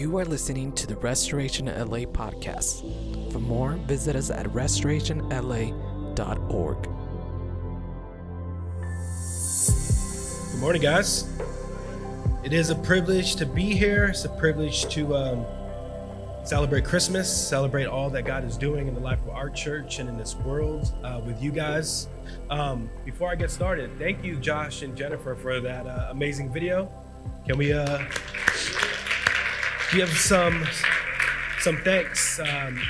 You are listening to the Restoration LA podcast. For more, visit us at restorationla.org. Good morning, guys. It is a privilege to be here. It's a privilege to um, celebrate Christmas, celebrate all that God is doing in the life of our church and in this world uh, with you guys. Um, before I get started, thank you, Josh and Jennifer, for that uh, amazing video. Can we uh, give some some thanks? Um,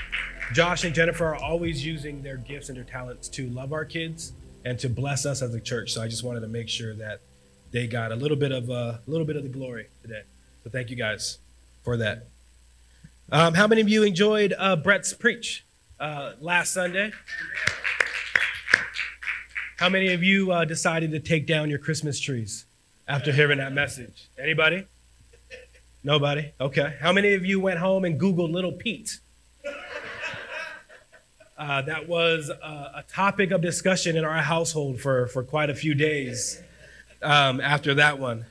Josh and Jennifer are always using their gifts and their talents to love our kids and to bless us as a church. So I just wanted to make sure that they got a little bit of uh, a little bit of the glory today. So thank you guys for that. Um, how many of you enjoyed uh, Brett's preach uh, last Sunday? How many of you uh, decided to take down your Christmas trees after hearing that message? Anybody? Nobody? Okay. How many of you went home and Googled Little Pete? Uh, that was a, a topic of discussion in our household for, for quite a few days um, after that one.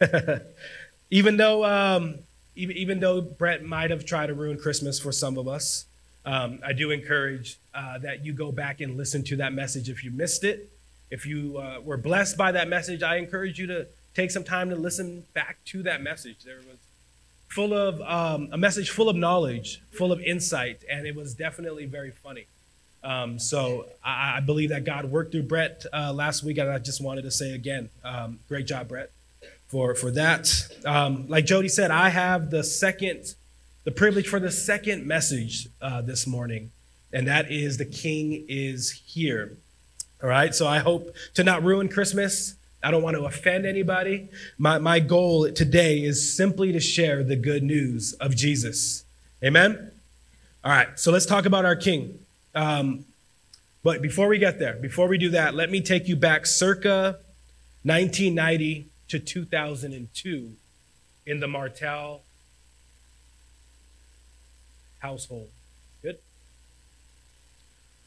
even though um, even, even though Brett might have tried to ruin Christmas for some of us, um, I do encourage uh, that you go back and listen to that message if you missed it. If you uh, were blessed by that message, I encourage you to take some time to listen back to that message. There was full of um, a message full of knowledge, full of insight, and it was definitely very funny. Um, so I, I, believe that God worked through Brett uh, last week, and I just wanted to say again, um, great job, Brett, for for that. Um, like Jody said, I have the second, the privilege for the second message uh, this morning, and that is the King is here. All right, so I hope to not ruin Christmas. I don't want to offend anybody. My, my goal today is simply to share the good news of Jesus. Amen? All right, so let's talk about our King. Um, but before we get there, before we do that, let me take you back circa 1990 to 2002 in the Martell household.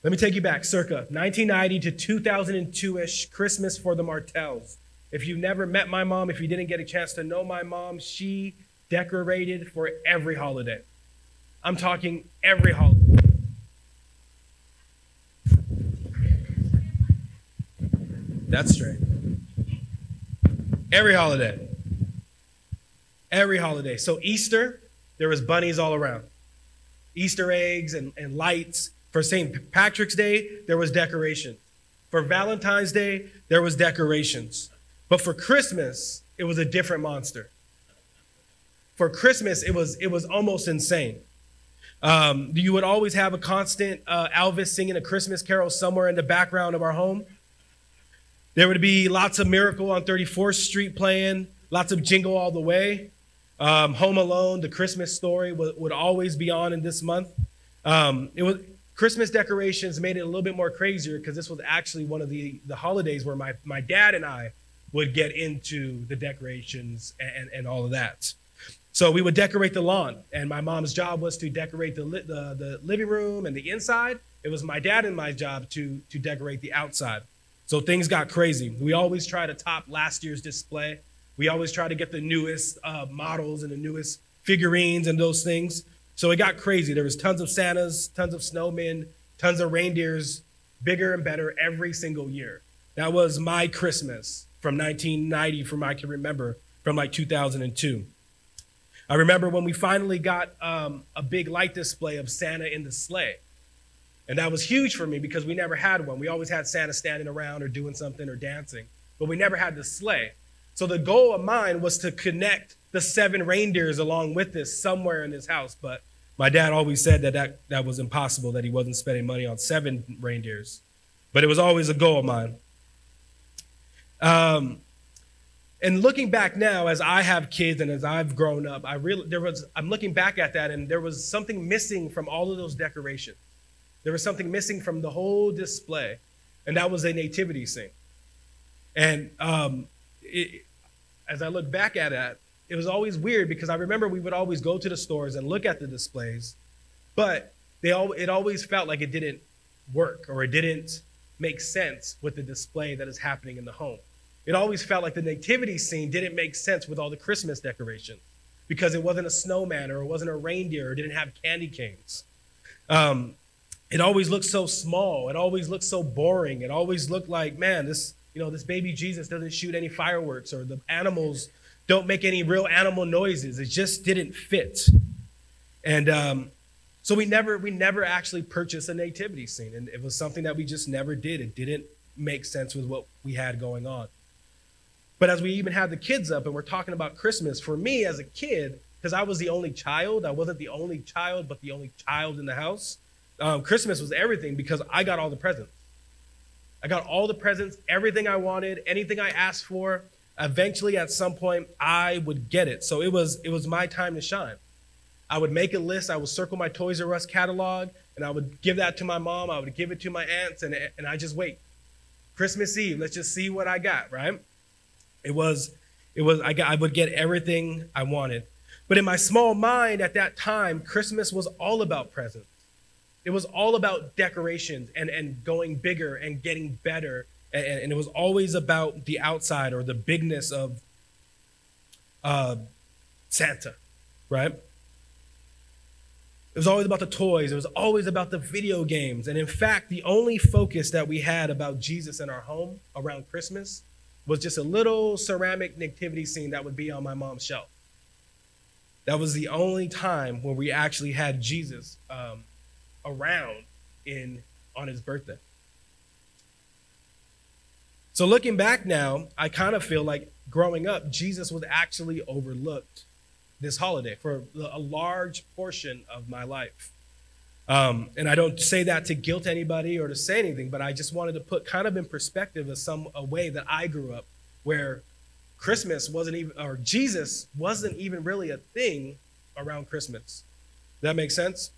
Let me take you back circa 1990 to 2002 ish, Christmas for the Martells. If you've never met my mom, if you didn't get a chance to know my mom, she decorated for every holiday. I'm talking every holiday. That's straight. Every holiday. Every holiday. So Easter, there was bunnies all around. Easter eggs and, and lights. For St. Patrick's Day, there was decoration. For Valentine's Day, there was decorations. But for Christmas, it was a different monster. For Christmas, it was it was almost insane. Um, you would always have a constant uh, Elvis singing a Christmas carol somewhere in the background of our home. There would be lots of Miracle on 34th Street playing, lots of Jingle All the Way. Um, Home Alone, the Christmas story would, would always be on in this month. Um, it was Christmas decorations made it a little bit more crazier because this was actually one of the, the holidays where my, my dad and I would get into the decorations and, and all of that. So we would decorate the lawn, and my mom's job was to decorate the, the, the living room and the inside. It was my dad and my job to, to decorate the outside. So things got crazy. We always try to top last year's display. We always try to get the newest uh, models and the newest figurines and those things. So it got crazy. There was tons of Santas, tons of snowmen, tons of reindeers, bigger and better every single year. That was my Christmas from 1990, from I can remember, from like 2002. I remember when we finally got um, a big light display of Santa in the sleigh. And that was huge for me because we never had one. We always had Santa standing around or doing something or dancing, but we never had the sleigh. So the goal of mine was to connect the seven reindeers along with this somewhere in his house. But my dad always said that that, that was impossible, that he wasn't spending money on seven reindeers. But it was always a goal of mine. Um, and looking back now, as I have kids and as I've grown up, I really there was I'm looking back at that, and there was something missing from all of those decorations. There was something missing from the whole display, and that was a nativity scene. And um, it, as I look back at it, it was always weird because I remember we would always go to the stores and look at the displays, but they all, it always felt like it didn't work or it didn't make sense with the display that is happening in the home. It always felt like the nativity scene didn't make sense with all the Christmas decorations. because it wasn't a snowman or it wasn't a reindeer or didn't have candy canes. Um, it always looked so small. It always looked so boring. It always looked like, man, this, you know, this baby Jesus doesn't shoot any fireworks or the animals don't make any real animal noises. It just didn't fit. And um, so we never we never actually purchased a nativity scene. And it was something that we just never did. It didn't make sense with what we had going on. But as we even had the kids up and we're talking about Christmas, for me as a kid, because I was the only child, I wasn't the only child, but the only child in the house. Um, Christmas was everything because I got all the presents. I got all the presents, everything I wanted, anything I asked for. Eventually, at some point, I would get it. So it was it was my time to shine. I would make a list. I would circle my Toys R Us catalog, and I would give that to my mom. I would give it to my aunts, and and I just wait. Christmas Eve, let's just see what I got. Right? It was it was I got I would get everything I wanted. But in my small mind at that time, Christmas was all about presents. It was all about decorations and, and going bigger and getting better. And, and it was always about the outside or the bigness of uh, Santa, right? It was always about the toys. It was always about the video games. And in fact, the only focus that we had about Jesus in our home around Christmas was just a little ceramic nativity scene that would be on my mom's shelf. That was the only time when we actually had Jesus um, around in on his birthday. So looking back now, I kind of feel like growing up, Jesus was actually overlooked this holiday for a large portion of my life. Um, and I don't say that to guilt anybody or to say anything, but I just wanted to put kind of in perspective of some a way that I grew up, where Christmas wasn't even, or Jesus wasn't even really a thing around Christmas. That makes sense?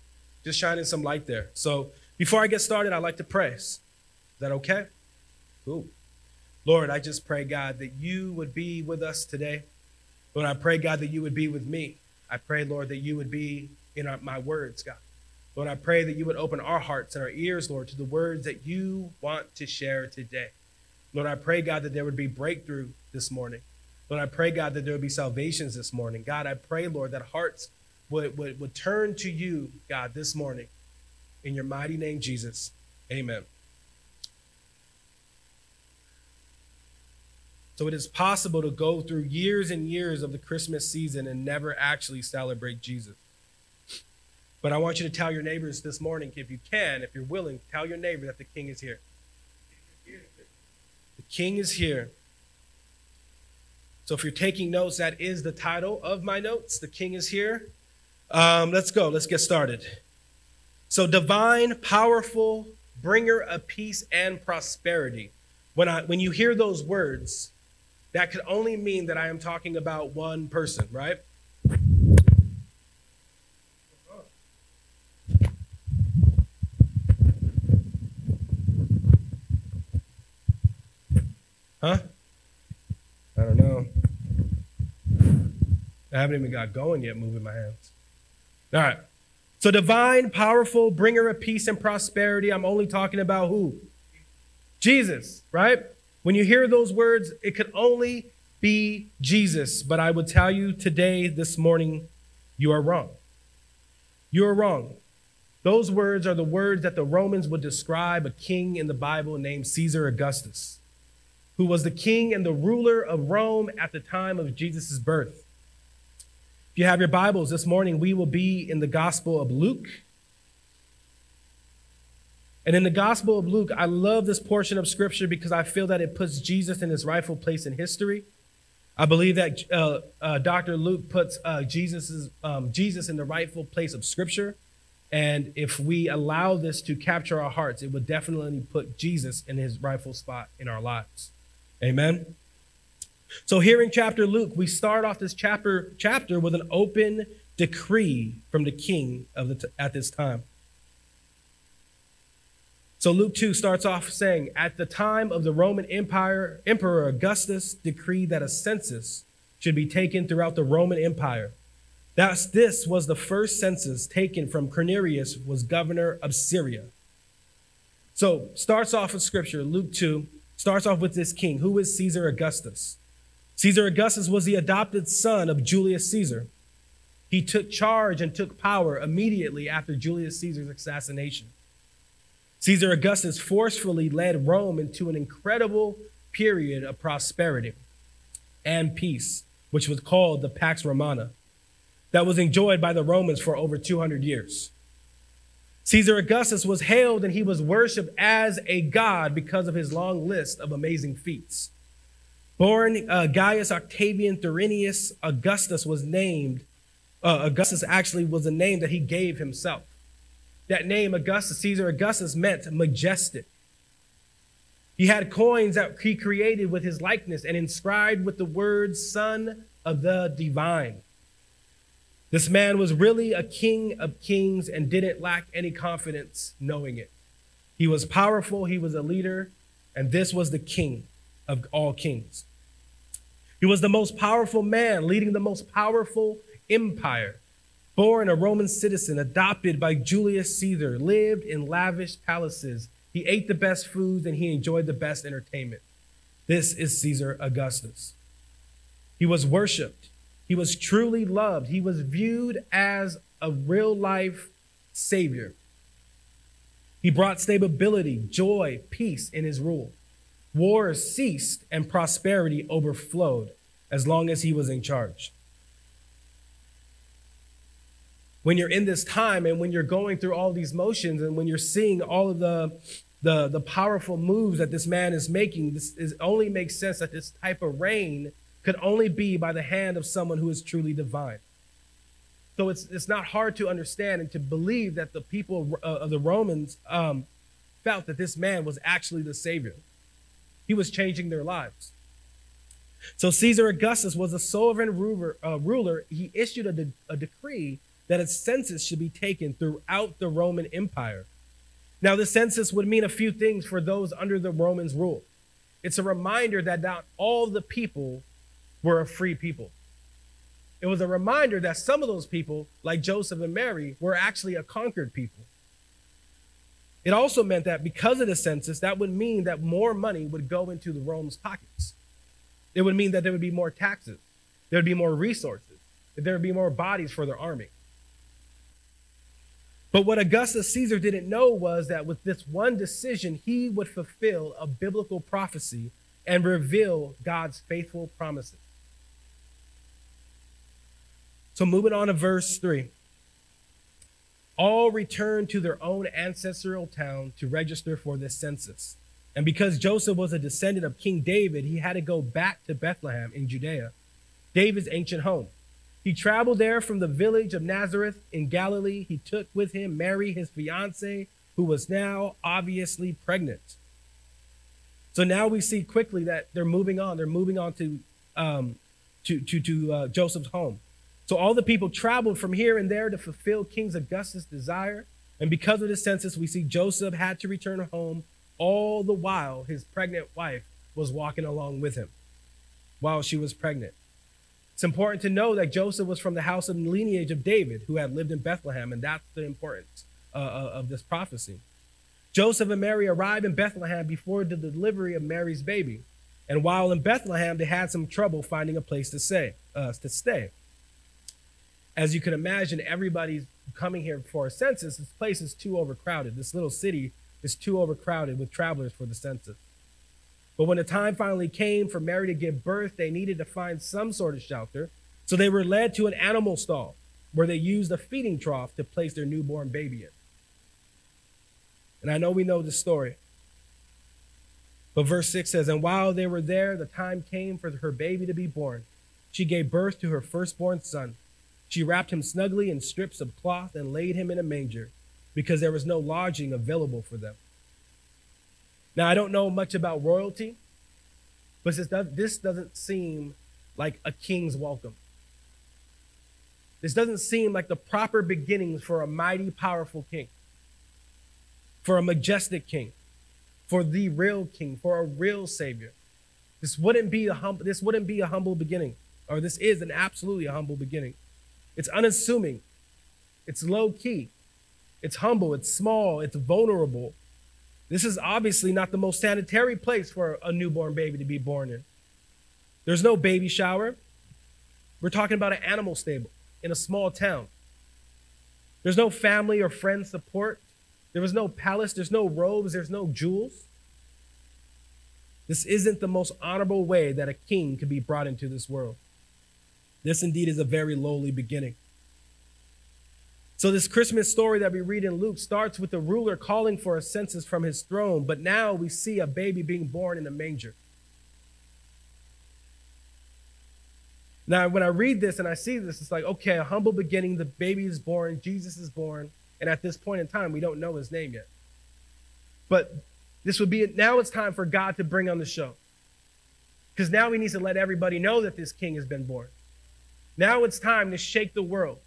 Just shining some light there. So before I get started, I'd like to pray. Is that okay? Cool. Lord, I just pray, God, that you would be with us today. Lord, I pray, God, that you would be with me. I pray, Lord, that you would be in our, my words, God. Lord, I pray that you would open our hearts and our ears, Lord, to the words that you want to share today. Lord, I pray, God, that there would be breakthrough this morning. Lord, I pray, God, that there would be salvations this morning. God, I pray, Lord, that hearts would, would, would turn to you, God, this morning. In your mighty name, Jesus. Amen. So it is possible to go through years and years of the Christmas season and never actually celebrate Jesus. But I want you to tell your neighbors this morning, if you can, if you're willing, tell your neighbor that the king is here. The king is here. So if you're taking notes, that is the title of my notes. The king is here. Um, let's go. Let's get started. So, divine, powerful, bringer of peace and prosperity. When, I, when you hear those words, that could only mean that I am talking about one person, right? Huh? I don't know. I haven't even got going yet moving my hands. All right. So, divine, powerful, bringer of peace and prosperity. I'm only talking about who? Jesus, right? When you hear those words, it could only be Jesus. But I would tell you today, this morning, you are wrong. You are wrong. Those words are the words that the Romans would describe a king in the Bible named Caesar Augustus, who was the king and the ruler of Rome at the time of Jesus' birth. You have your Bibles this morning, we will be in the Gospel of Luke. And in the Gospel of Luke, I love this portion of Scripture because I feel that it puts Jesus in his rightful place in history. I believe that uh, uh, Dr. Luke puts uh, Jesus's, um, Jesus in the rightful place of Scripture. And if we allow this to capture our hearts, it would definitely put Jesus in his rightful spot in our lives. Amen. So here in chapter Luke, we start off this chapter chapter with an open decree from the king of the t- at this time. So Luke 2 starts off saying, At the time of the Roman Empire, Emperor Augustus decreed that a census should be taken throughout the Roman Empire. Thus, this was the first census taken from Quirinius, was governor of Syria. So starts off with scripture, Luke 2, starts off with this king. Who is Caesar Augustus? Caesar Augustus was the adopted son of Julius Caesar. He took charge and took power immediately after Julius Caesar's assassination. Caesar Augustus forcefully led Rome into an incredible period of prosperity and peace, which was called the Pax Romana, that was enjoyed by the Romans for over 200 years. Caesar Augustus was hailed and he was worshiped as a god because of his long list of amazing feats. Born uh, Gaius Octavian Thurinius Augustus was named, uh, Augustus actually was a name that he gave himself. That name, Augustus, Caesar Augustus, meant majestic. He had coins that he created with his likeness and inscribed with the words Son of the Divine. This man was really a king of kings and didn't lack any confidence knowing it. He was powerful, he was a leader, and this was the king of all kings. He was the most powerful man leading the most powerful empire. Born a Roman citizen, adopted by Julius Caesar, lived in lavish palaces. He ate the best foods and he enjoyed the best entertainment. This is Caesar Augustus. He was worshiped. He was truly loved. He was viewed as a real life savior. He brought stability, joy, peace in his rule. Wars ceased and prosperity overflowed as long as he was in charge. When you're in this time and when you're going through all these motions and when you're seeing all of the, the, the powerful moves that this man is making, this is, only makes sense that this type of reign could only be by the hand of someone who is truly divine. So it's, it's not hard to understand and to believe that the people of the Romans um, felt that this man was actually the Savior. He was changing their lives. So Caesar Augustus was a sovereign ruler. Uh, ruler. He issued a, de- a decree that a census should be taken throughout the Roman Empire. Now, the census would mean a few things for those under the Romans' rule. It's a reminder that not all the people were a free people. It was a reminder that some of those people, like Joseph and Mary, were actually a conquered people. It also meant that because of the census, that would mean that more money would go into the Rome's pockets. It would mean that there would be more taxes, there would be more resources, that there would be more bodies for their army. But what Augustus Caesar didn't know was that with this one decision, he would fulfill a biblical prophecy and reveal God's faithful promises. So, moving on to verse 3. All returned to their own ancestral town to register for this census. And because Joseph was a descendant of King David, he had to go back to Bethlehem in Judea, David's ancient home. He traveled there from the village of Nazareth in Galilee. He took with him Mary, his fiancee, who was now obviously pregnant. So now we see quickly that they're moving on. They're moving on to um, to to, to uh, Joseph's home. So all the people traveled from here and there to fulfill King Augustus' desire. And because of the census, we see Joseph had to return home all the while his pregnant wife was walking along with him while she was pregnant. It's important to know that Joseph was from the house and lineage of David, who had lived in Bethlehem, and that's the importance uh, uh, of this prophecy. Joseph and Mary arrived in Bethlehem before the delivery of Mary's baby, and while in Bethlehem, they had some trouble finding a place to stay. Uh, to stay. As you can imagine, everybody's coming here for a census. This place is too overcrowded. This little city is too overcrowded with travelers for the census. But when the time finally came for Mary to give birth, they needed to find some sort of shelter. So they were led to an animal stall where they used a feeding trough to place their newborn baby in. And I know we know the story. But verse 6 says, And while they were there, the time came for her baby to be born. She gave birth to her firstborn son. She wrapped him snugly in strips of cloth and laid him in a manger because there was no lodging available for them. Now, I don't know much about royalty, but this doesn't seem like a king's welcome. This doesn't seem like the proper beginnings for a mighty, powerful king, for a majestic king, for the real king, for a real savior. This wouldn't be a hum- this wouldn't be a humble beginning, or this is an absolutely a humble beginning. It's unassuming. It's low key. It's humble, it's small, it's vulnerable. This is obviously not the most sanitary place for a newborn baby to be born in. There's no baby shower. We're talking about an animal stable. in a small town. There's no family or friend support. There was no palace. There's no robes. There's no jewels. This isn't the most honorable way that a king could be brought into this world. This indeed is a very lowly beginning. So, this Christmas story that we read in Luke starts with the ruler calling for a census from his throne, but now we see a baby being born in a manger. Now, when I read this and I see this, it's like, okay, a humble beginning, the baby is born, Jesus is born, and at this point in time, we don't know his name yet. But this would be now it's time for God to bring on the show. Because now he needs to let everybody know that this king has been born. Now it's time to shake the world.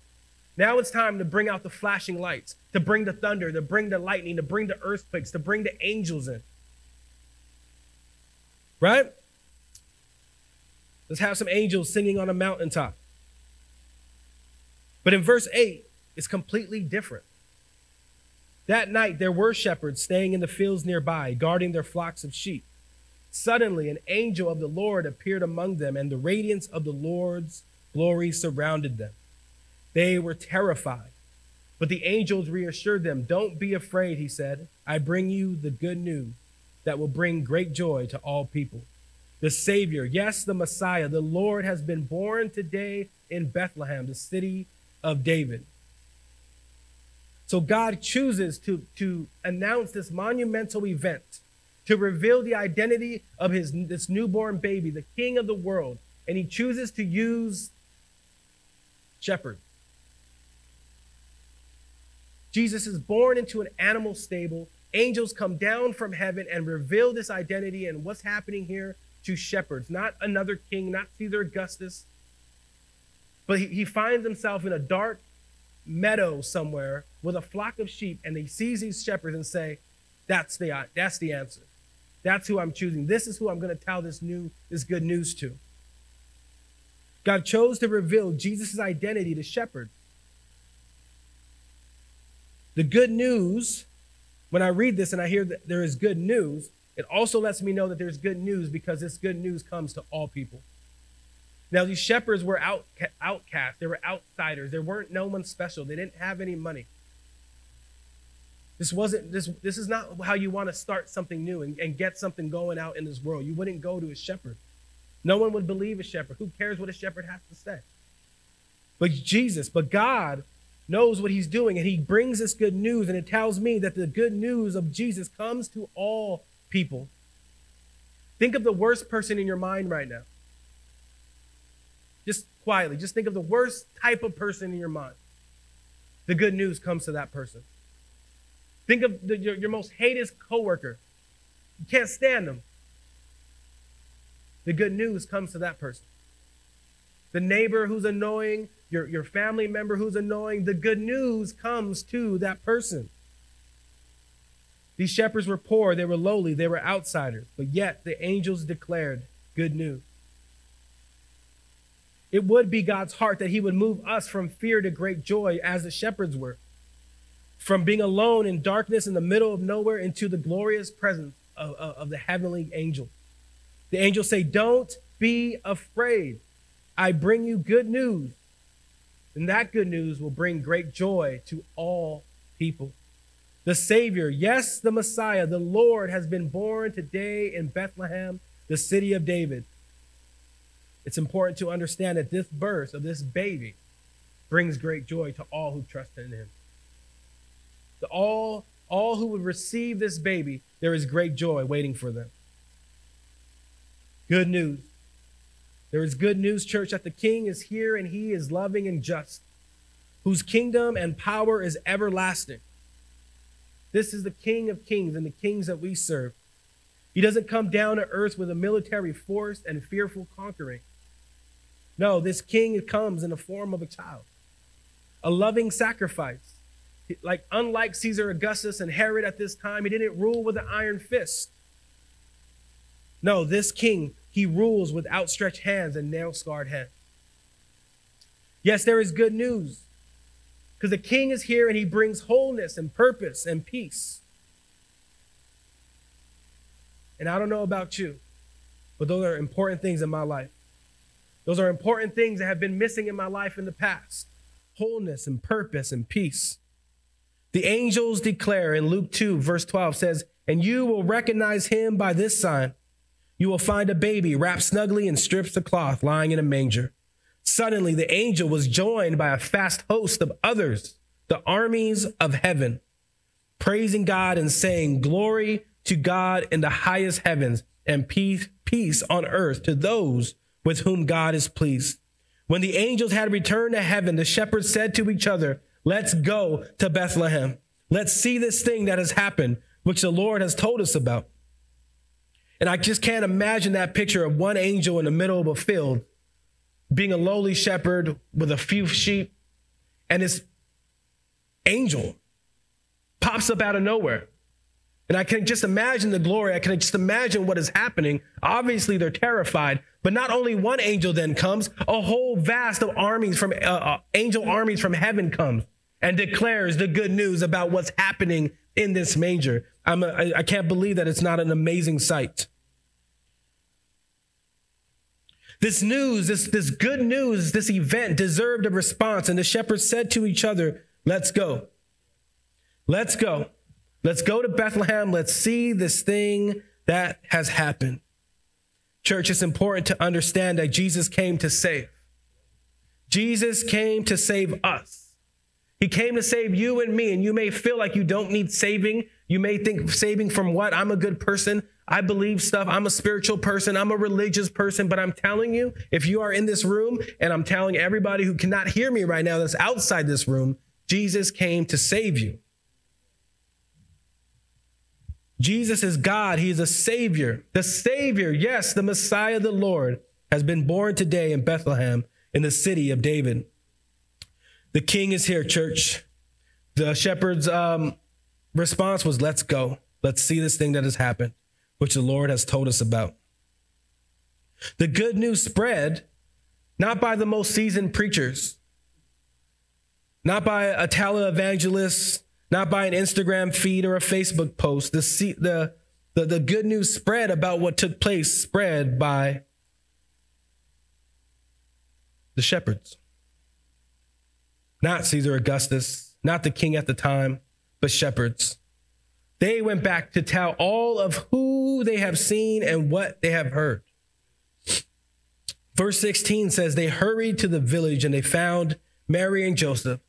Now it's time to bring out the flashing lights, to bring the thunder, to bring the lightning, to bring the earthquakes, to bring the angels in. Right? Let's have some angels singing on a mountaintop. But in verse 8, it's completely different. That night there were shepherds staying in the fields nearby, guarding their flocks of sheep. Suddenly, an angel of the Lord appeared among them, and the radiance of the Lord's glory surrounded them. They were terrified. But the angels reassured them. Don't be afraid, he said. I bring you the good news that will bring great joy to all people. The Savior, yes, the Messiah, the Lord has been born today in Bethlehem, the city of David. So God chooses to, to announce this monumental event, to reveal the identity of his, this newborn baby, the king of the world. And he chooses to use shepherds. Jesus is born into an animal stable. Angels come down from heaven and reveal this identity and what's happening here to shepherds, not another king, not Caesar Augustus. But he, he finds himself in a dark meadow somewhere with a flock of sheep, and he sees these shepherds and say, That's the that's the answer. That's who I'm choosing. This is who I'm going to tell this new, this good news to. God chose to reveal Jesus' identity to shepherds. The good news, when I read this and I hear that there is good news, it also lets me know that there's good news because this good news comes to all people. Now, these shepherds were out, outcasts, they were outsiders, they weren't no one special, they didn't have any money. This wasn't this this is not how you want to start something new and, and get something going out in this world. You wouldn't go to a shepherd. No one would believe a shepherd. Who cares what a shepherd has to say? But Jesus, but God knows what he's doing, and he brings this good news, and it tells me that the good news of Jesus comes to all people. Think of the worst person in your mind right now. Just quietly, just think of the worst type of person in your mind. The good news comes to that person. Think of the, your, your most hated coworker. You can't stand them. The good news comes to that person. The neighbor who's annoying, your, your family member who's annoying, the good news comes to that person. These shepherds were poor, they were lowly, they were outsiders, but yet the angels declared good news. It would be God's heart that He would move us from fear to great joy as the shepherds were, from being alone in darkness in the middle of nowhere into the glorious presence of, of, of the heavenly angel. The angels say, Don't be afraid. I bring you good news and that good news will bring great joy to all people. The Savior, yes, the Messiah, the Lord, has been born today in Bethlehem, the city of David. It's important to understand that this birth of this baby brings great joy to all who trust in him. To all, all who would receive this baby, there is great joy waiting for them. Good news. There is good news, church, that the King is here and he is loving and just, whose kingdom and power is everlasting. This is the King of kings and the kings that we serve. He doesn't come down to earth with a military force and fearful conquering. No, this king comes in the form of a child, a loving sacrifice. Like, unlike Caesar Augustus and Herod at this time, he didn't rule with an iron fist. No, this king he rules with outstretched hands and nail scarred hands. Yes, there is good news because the king is here and he brings wholeness and purpose and peace. And I don't know about you, but those are important things in my life. Those are important things that have been missing in my life in the past. wholeness and purpose and peace. The angels declare in Luke 2, verse 12 says, And you will recognize him by this sign. You will find a baby wrapped snugly in strips of cloth lying in a manger. Suddenly, the angel was joined by a vast host of others, the armies of heaven, praising God and saying, Glory to God in the highest heavens, and peace, peace on earth to those with whom God is pleased. When the angels had returned to heaven, the shepherds said to each other, Let's go to Bethlehem. Let's see this thing that has happened, which the Lord has told us about. And I just can't imagine that picture of one angel in the middle of a field being a lowly shepherd with a few sheep, and this angel pops up out of nowhere. And I can just imagine the glory. I can just imagine what is happening. Obviously, they're terrified. But not only one angel then comes, a whole vast of armies from uh, uh, angel armies from heaven comes and declares the good news about what's happening in this manger. I'm a, I, I can't believe that it's not an amazing sight. This news, this, this good news, this event deserved a response. And the shepherds said to each other, Let's go. Let's go. Let's go to Bethlehem. Let's see this thing that has happened. Church, it's important to understand that Jesus came to save. Jesus came to save us. He came to save you and me. And you may feel like you don't need saving. You may think saving from what? I'm a good person. I believe stuff. I'm a spiritual person. I'm a religious person. But I'm telling you, if you are in this room, and I'm telling everybody who cannot hear me right now that's outside this room, Jesus came to save you. Jesus is God. He is a Savior. The Savior, yes, the Messiah, the Lord, has been born today in Bethlehem in the city of David. The King is here, church. The shepherd's um, response was, Let's go. Let's see this thing that has happened which the Lord has told us about. The good news spread not by the most seasoned preachers, not by a televangelist, not by an Instagram feed or a Facebook post. The, the, the, the good news spread about what took place spread by the shepherds. Not Caesar Augustus, not the king at the time, but shepherds. They went back to tell all of who they have seen and what they have heard. Verse 16 says, They hurried to the village and they found Mary and Joseph,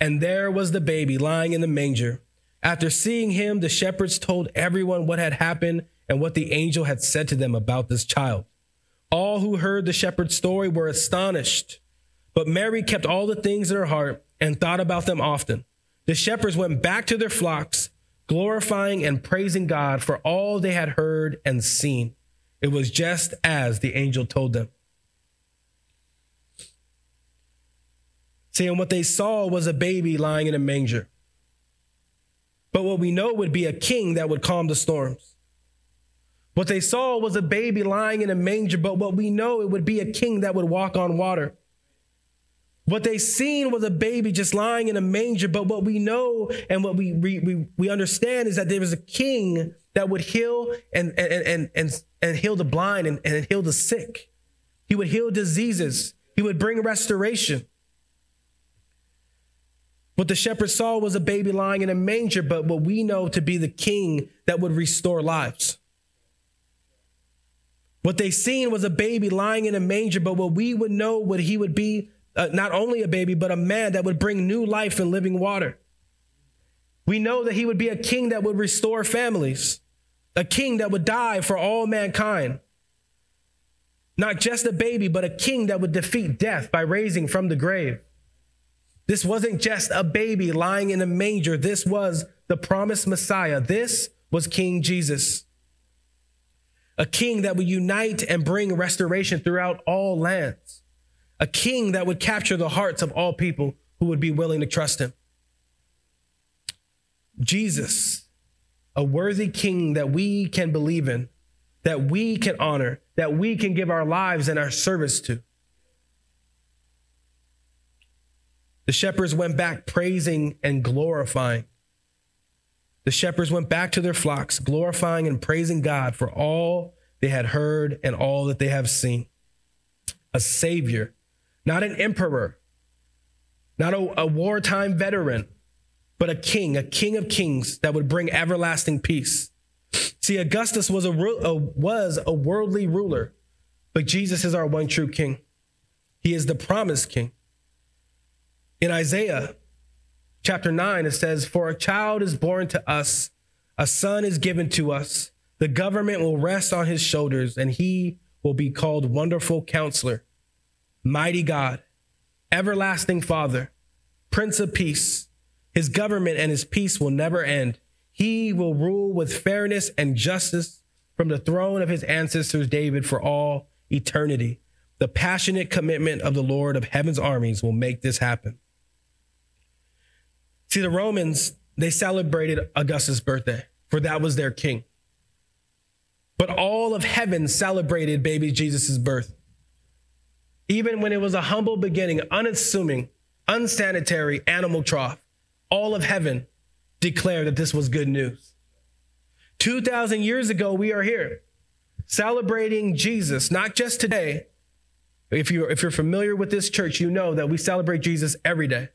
and there was the baby lying in the manger. After seeing him, the shepherds told everyone what had happened and what the angel had said to them about this child. All who heard the shepherd's story were astonished, but Mary kept all the things in her heart and thought about them often. The shepherds went back to their flocks glorifying and praising God for all they had heard and seen. It was just as the angel told them. See, and what they saw was a baby lying in a manger. But what we know would be a king that would calm the storms. What they saw was a baby lying in a manger, but what we know it would be a king that would walk on water. What they seen was a baby just lying in a manger, but what we know and what we we, we understand is that there was a king that would heal and and and and, and heal the blind and, and heal the sick. He would heal diseases. He would bring restoration. What the shepherd saw was a baby lying in a manger, but what we know to be the king that would restore lives. What they seen was a baby lying in a manger, but what we would know what he would be uh, not only a baby, but a man that would bring new life and living water. We know that he would be a king that would restore families, a king that would die for all mankind. Not just a baby, but a king that would defeat death by raising from the grave. This wasn't just a baby lying in a manger. This was the promised Messiah. This was King Jesus. A king that would unite and bring restoration throughout all lands a king that would capture the hearts of all people who would be willing to trust him. Jesus, a worthy king that we can believe in, that we can honor, that we can give our lives and our service to. The shepherds went back praising and glorifying. The shepherds went back to their flocks, glorifying and praising God for all they had heard and all that they have seen. A savior not an emperor, not a, a wartime veteran, but a king, a king of kings that would bring everlasting peace. See, Augustus was a, a, was a worldly ruler, but Jesus is our one true king. He is the promised king. In Isaiah chapter 9, it says, For a child is born to us, a son is given to us, the government will rest on his shoulders, and he will be called Wonderful Counselor, Mighty God, Everlasting Father, Prince of Peace. His government and his peace will never end. He will rule with fairness and justice from the throne of his ancestors David for all eternity. The passionate commitment of the Lord of heaven's armies will make this happen. See, the Romans, they celebrated Augustus' birthday, for that was their king. But all of heaven celebrated baby Jesus' birth. Even when it was a humble beginning, unassuming, unsanitary animal trough, all of heaven declared that this was good news. 2,000 years ago, we are here celebrating Jesus, not just today. If you're, if you're familiar with this church, you know that we celebrate Jesus every day,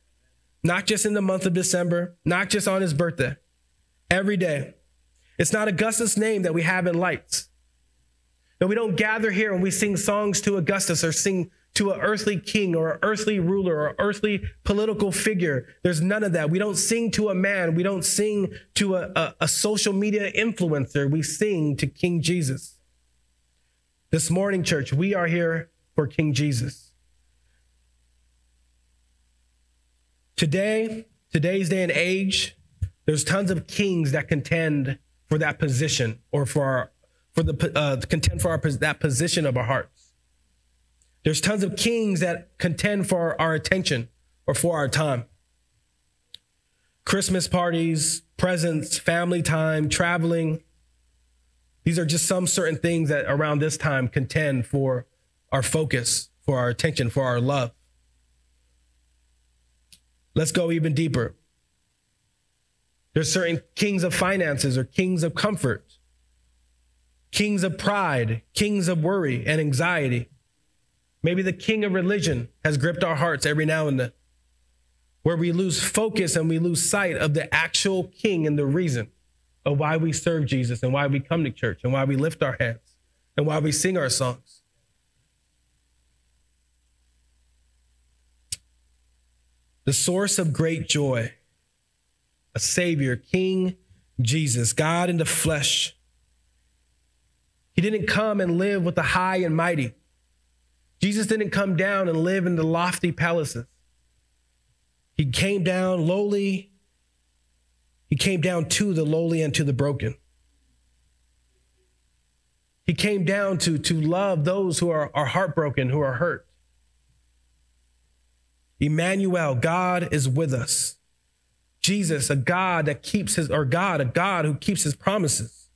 not just in the month of December, not just on his birthday, every day. It's not Augustus' name that we have in lights. No, we don't gather here and we sing songs to Augustus or sing to an earthly king or an earthly ruler or earthly political figure. There's none of that. We don't sing to a man. We don't sing to a, a, a social media influencer. We sing to King Jesus. This morning, church, we are here for King Jesus. Today, today's day and age, there's tons of kings that contend for that position or for our, for the uh, contend for our, that position of our hearts. There's tons of kings that contend for our attention or for our time. Christmas parties, presents, family time, traveling. These are just some certain things that around this time contend for our focus, for our attention, for our love. Let's go even deeper. There's certain kings of finances or kings of comfort, kings of pride, kings of worry and anxiety. Maybe the king of religion has gripped our hearts every now and then, where we lose focus and we lose sight of the actual king and the reason of why we serve Jesus and why we come to church and why we lift our hands and why we sing our songs. The source of great joy a Savior, King Jesus, God in the flesh. He didn't come and live with the high and mighty. Jesus didn't come down and live in the lofty palaces. He came down lowly. He came down to the lowly and to the broken. He came down to, to love those who are, are heartbroken, who are hurt. Emmanuel, God is with us. Jesus, a God that keeps his, or God, a God who keeps his promises,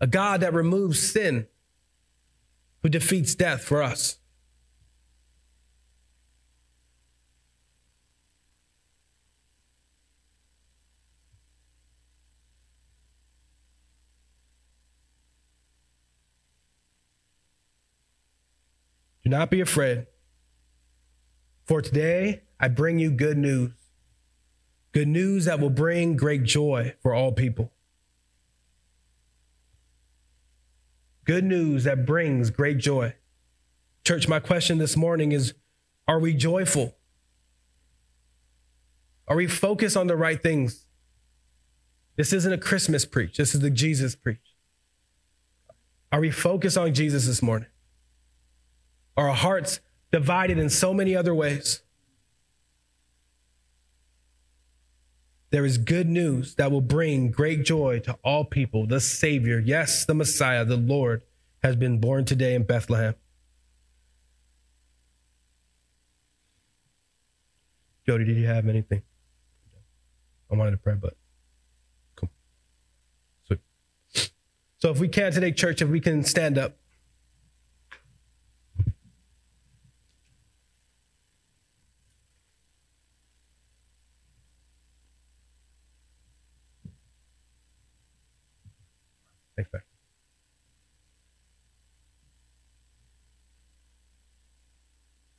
a God that removes sin, who defeats death for us. Do not be afraid. For today I bring you good news. Good news that will bring great joy for all people. Good news that brings great joy. Church, my question this morning is Are we joyful? Are we focused on the right things? This isn't a Christmas preach, this is the Jesus preach. Are we focused on Jesus this morning? Are our hearts divided in so many other ways? There is good news that will bring great joy to all people. The Savior, yes, the Messiah, the Lord, has been born today in Bethlehem. Jody, did you have anything? I wanted to pray, but cool. So if we can today, church, if we can stand up.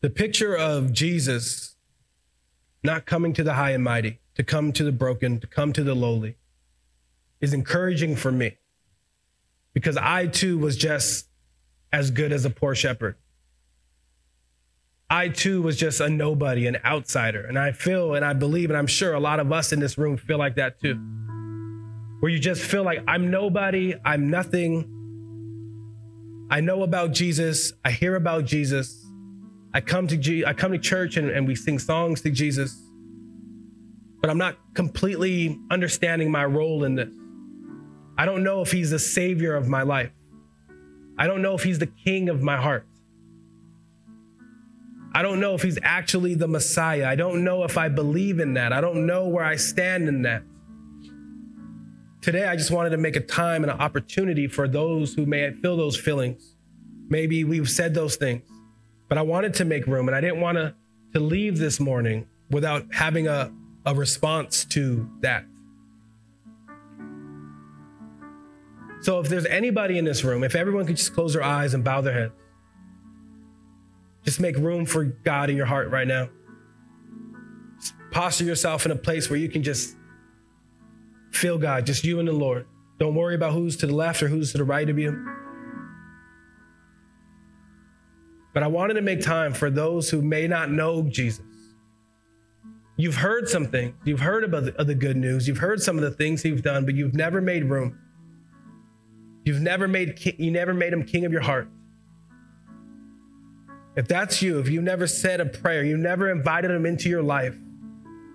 The picture of Jesus not coming to the high and mighty, to come to the broken, to come to the lowly, is encouraging for me because I too was just as good as a poor shepherd. I too was just a nobody, an outsider. And I feel and I believe, and I'm sure a lot of us in this room feel like that too. Where you just feel like I'm nobody, I'm nothing. I know about Jesus, I hear about Jesus. I come to G- I come to church and, and we sing songs to Jesus. But I'm not completely understanding my role in this. I don't know if he's the savior of my life. I don't know if he's the king of my heart. I don't know if he's actually the Messiah. I don't know if I believe in that. I don't know where I stand in that. Today, I just wanted to make a time and an opportunity for those who may feel those feelings. Maybe we've said those things, but I wanted to make room and I didn't want to, to leave this morning without having a, a response to that. So if there's anybody in this room, if everyone could just close their eyes and bow their heads, just make room for God in your heart right now. Posture yourself in a place where you can just feel God, just you and the Lord. Don't worry about who's to the left or who's to the right of you. But I wanted to make time for those who may not know Jesus. You've heard something. You've heard about the, the good news. You've heard some of the things he's done, but you've never made room. You've never made you never made him king of your heart. If that's you, if you never said a prayer, you never invited him into your life,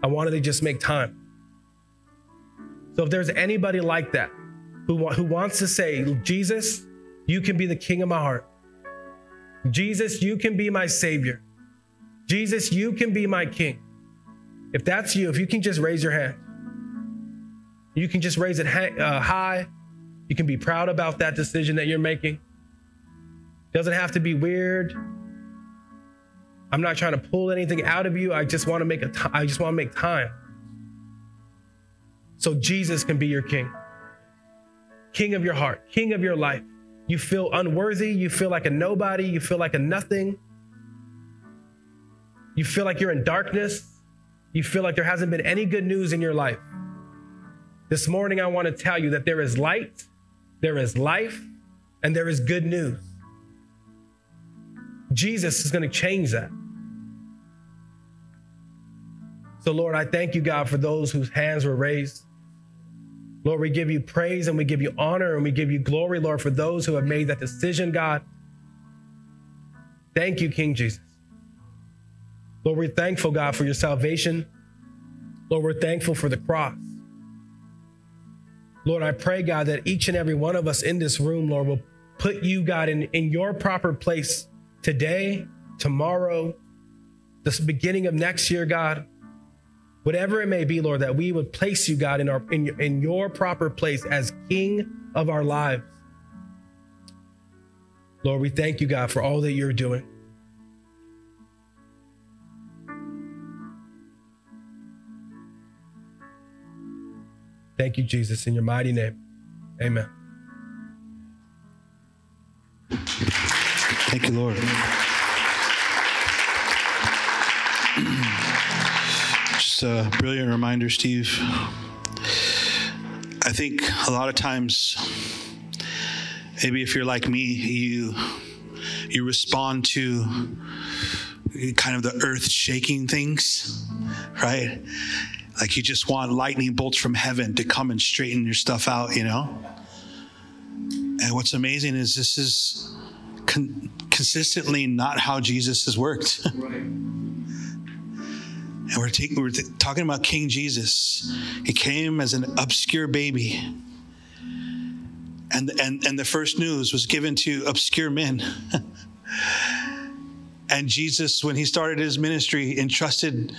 I wanted to just make time. So if there's anybody like that who, who wants to say, Jesus, you can be the king of my heart. Jesus, you can be my savior. Jesus, you can be my king. If that's you, if you can just raise your hand, you can just raise it uh, high you can be proud about that decision that you're making. Doesn't have to be weird. I'm not trying to pull anything out of you. I just want to make a t- I just want to make time. So Jesus can be your king. King of your heart, king of your life. You feel unworthy, you feel like a nobody, you feel like a nothing. You feel like you're in darkness. You feel like there hasn't been any good news in your life. This morning I want to tell you that there is light there is life, and there is good news. Jesus is going to change that. So, Lord, I thank you, God, for those whose hands were raised. Lord, we give you praise and we give you honor and we give you glory, Lord, for those who have made that decision, God. Thank you, King Jesus. Lord, we're thankful, God, for your salvation. Lord, we're thankful for the cross. Lord, I pray, God, that each and every one of us in this room, Lord, will put you, God, in, in your proper place today, tomorrow, this beginning of next year, God. Whatever it may be, Lord, that we would place you, God, in, our, in, in your proper place as King of our lives. Lord, we thank you, God, for all that you're doing. Thank you, Jesus, in your mighty name. Amen. Thank you, Lord. Just a brilliant reminder, Steve. I think a lot of times, maybe if you're like me, you you respond to kind of the earth shaking things, right? Like you just want lightning bolts from heaven to come and straighten your stuff out, you know? And what's amazing is this is con- consistently not how Jesus has worked. Right. And we're, taking, we're talking about King Jesus. He came as an obscure baby. And, and, and the first news was given to obscure men. and Jesus, when he started his ministry, entrusted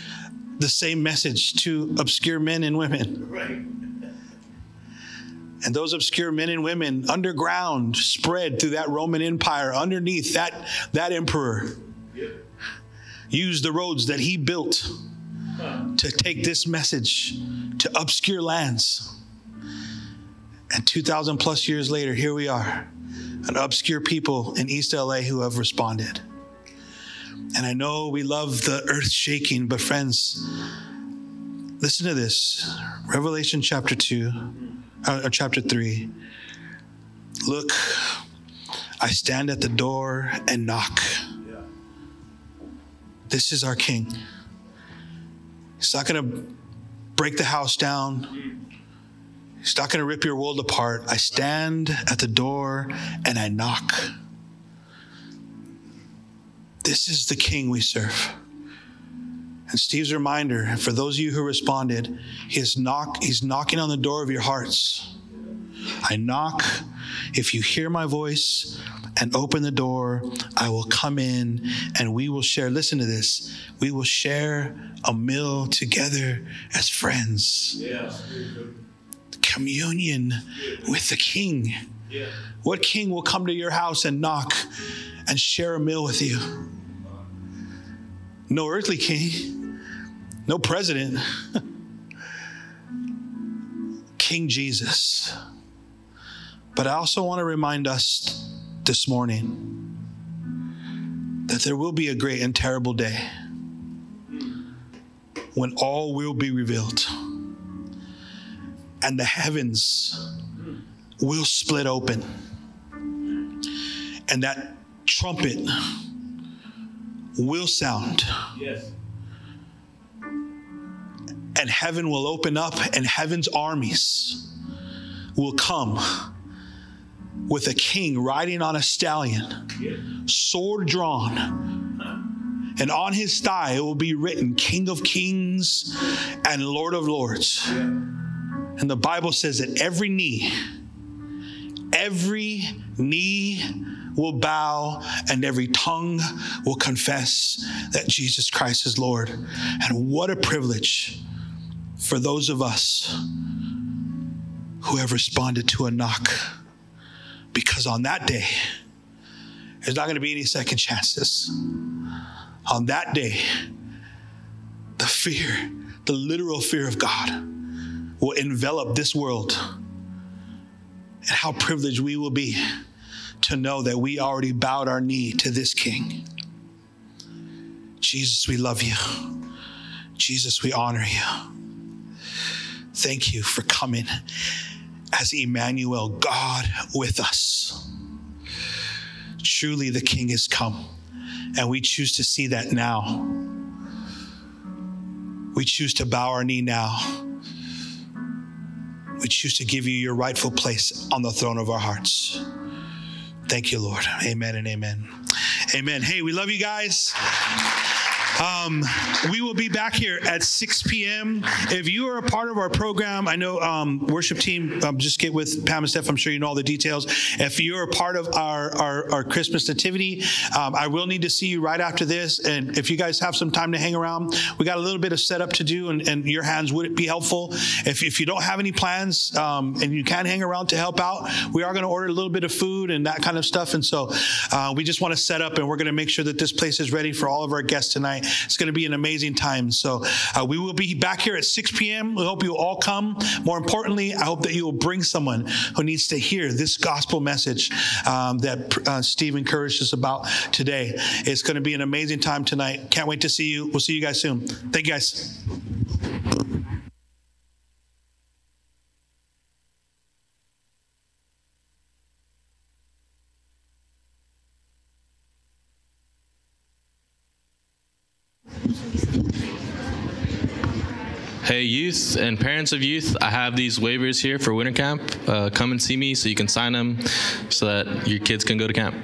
the same message to obscure men and women. Right. And those obscure men and women underground spread through that Roman Empire underneath that, that emperor. Yep. Used the roads that he built to take this message to obscure lands. And 2,000 plus years later, here we are, an obscure people in East LA who have responded. And I know we love the earth shaking, but friends, listen to this Revelation chapter 2, uh, or chapter 3. Look, I stand at the door and knock. This is our king. He's not going to break the house down. He's not going to rip your world apart. I stand at the door and I knock. This is the king we serve. And Steve's reminder for those of you who responded, he knock, he's knocking on the door of your hearts. I knock. If you hear my voice and open the door, I will come in and we will share. Listen to this. We will share a meal together as friends. Yeah. Communion with the king. Yeah. What king will come to your house and knock and share a meal with you? No earthly king, no president. king Jesus. But I also want to remind us this morning that there will be a great and terrible day when all will be revealed and the heavens will split open and that trumpet will sound. Yes. And heaven will open up, and heaven's armies will come with a king riding on a stallion, sword drawn. And on his thigh it will be written King of Kings and Lord of Lords. And the Bible says that every knee, every knee will bow and every tongue will confess that Jesus Christ is Lord. And what a privilege for those of us who have responded to a knock. Because on that day, there's not going to be any second chances. On that day, the fear, the literal fear of God, will envelop this world. And how privileged we will be to know that we already bowed our knee to this King. Jesus, we love you. Jesus, we honor you. Thank you for coming as Emmanuel, God with us. Truly, the King has come, and we choose to see that now. We choose to bow our knee now. We choose to give you your rightful place on the throne of our hearts. Thank you, Lord. Amen and amen. Amen. Hey, we love you guys. Um, we will be back here at 6 p.m. If you are a part of our program, I know um, worship team, um, just get with Pam and Steph. I'm sure you know all the details. If you're a part of our, our, our Christmas nativity, um, I will need to see you right after this. And if you guys have some time to hang around, we got a little bit of setup to do, and, and your hands would be helpful? If, if you don't have any plans um, and you can hang around to help out, we are going to order a little bit of food and that kind of stuff. And so uh, we just want to set up and we're going to make sure that this place is ready for all of our guests tonight. It's going to be an amazing time. So uh, we will be back here at 6 p.m. We hope you all come. More importantly, I hope that you will bring someone who needs to hear this gospel message um, that uh, Steve encouraged us about today. It's going to be an amazing time tonight. Can't wait to see you. We'll see you guys soon. Thank you guys. Hey, youth and parents of youth, I have these waivers here for winter camp. Uh, come and see me so you can sign them so that your kids can go to camp.